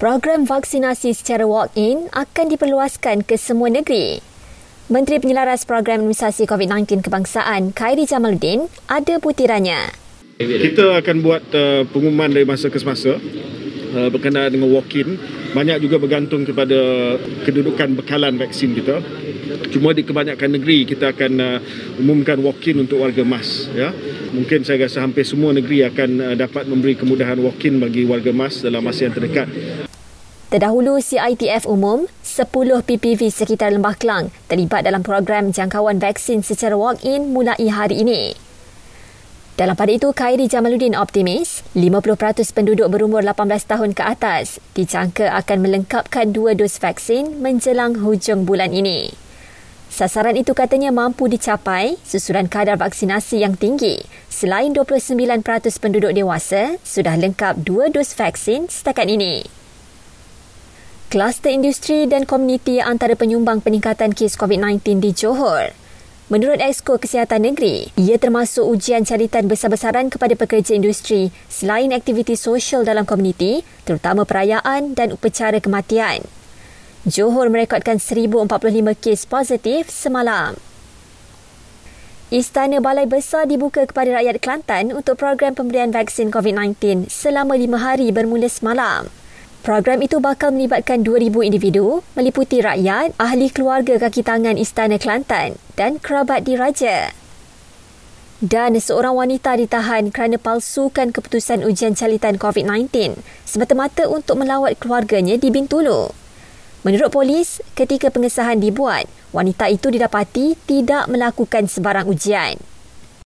Program vaksinasi secara walk-in akan diperluaskan ke semua negeri. Menteri Penyelaras Program Imunisasi COVID-19 Kebangsaan, Khairi Jamaluddin, ada butirannya. Kita akan buat uh, pengumuman dari masa ke semasa uh, berkenaan dengan walk-in. Banyak juga bergantung kepada kedudukan bekalan vaksin kita. Cuma di kebanyakan negeri kita akan uh, umumkan walk-in untuk warga MAS. Ya. Mungkin saya rasa hampir semua negeri akan uh, dapat memberi kemudahan walk-in bagi warga MAS dalam masa yang terdekat. Terdahulu, CITF umum 10 PPV sekitar Lembah Kelang terlibat dalam program jangkauan vaksin secara walk-in mulai hari ini. Dalam pada itu, Khairi Jamaluddin optimis 50% penduduk berumur 18 tahun ke atas dijangka akan melengkapkan dua dos vaksin menjelang hujung bulan ini. Sasaran itu katanya mampu dicapai susulan kadar vaksinasi yang tinggi selain 29% penduduk dewasa sudah lengkap dua dos vaksin setakat ini. Kluster industri dan komuniti antara penyumbang peningkatan kes COVID-19 di Johor. Menurut Exco Kesihatan Negeri, ia termasuk ujian caritan besar-besaran kepada pekerja industri selain aktiviti sosial dalam komuniti, terutama perayaan dan upacara kematian. Johor merekodkan 1,045 kes positif semalam. Istana Balai Besar dibuka kepada rakyat Kelantan untuk program pemberian vaksin COVID-19 selama lima hari bermula semalam. Program itu bakal melibatkan 2,000 individu meliputi rakyat, ahli keluarga kaki tangan Istana Kelantan dan kerabat diraja. Dan seorang wanita ditahan kerana palsukan keputusan ujian calitan COVID-19 semata-mata untuk melawat keluarganya di Bintulu. Menurut polis, ketika pengesahan dibuat, wanita itu didapati tidak melakukan sebarang ujian.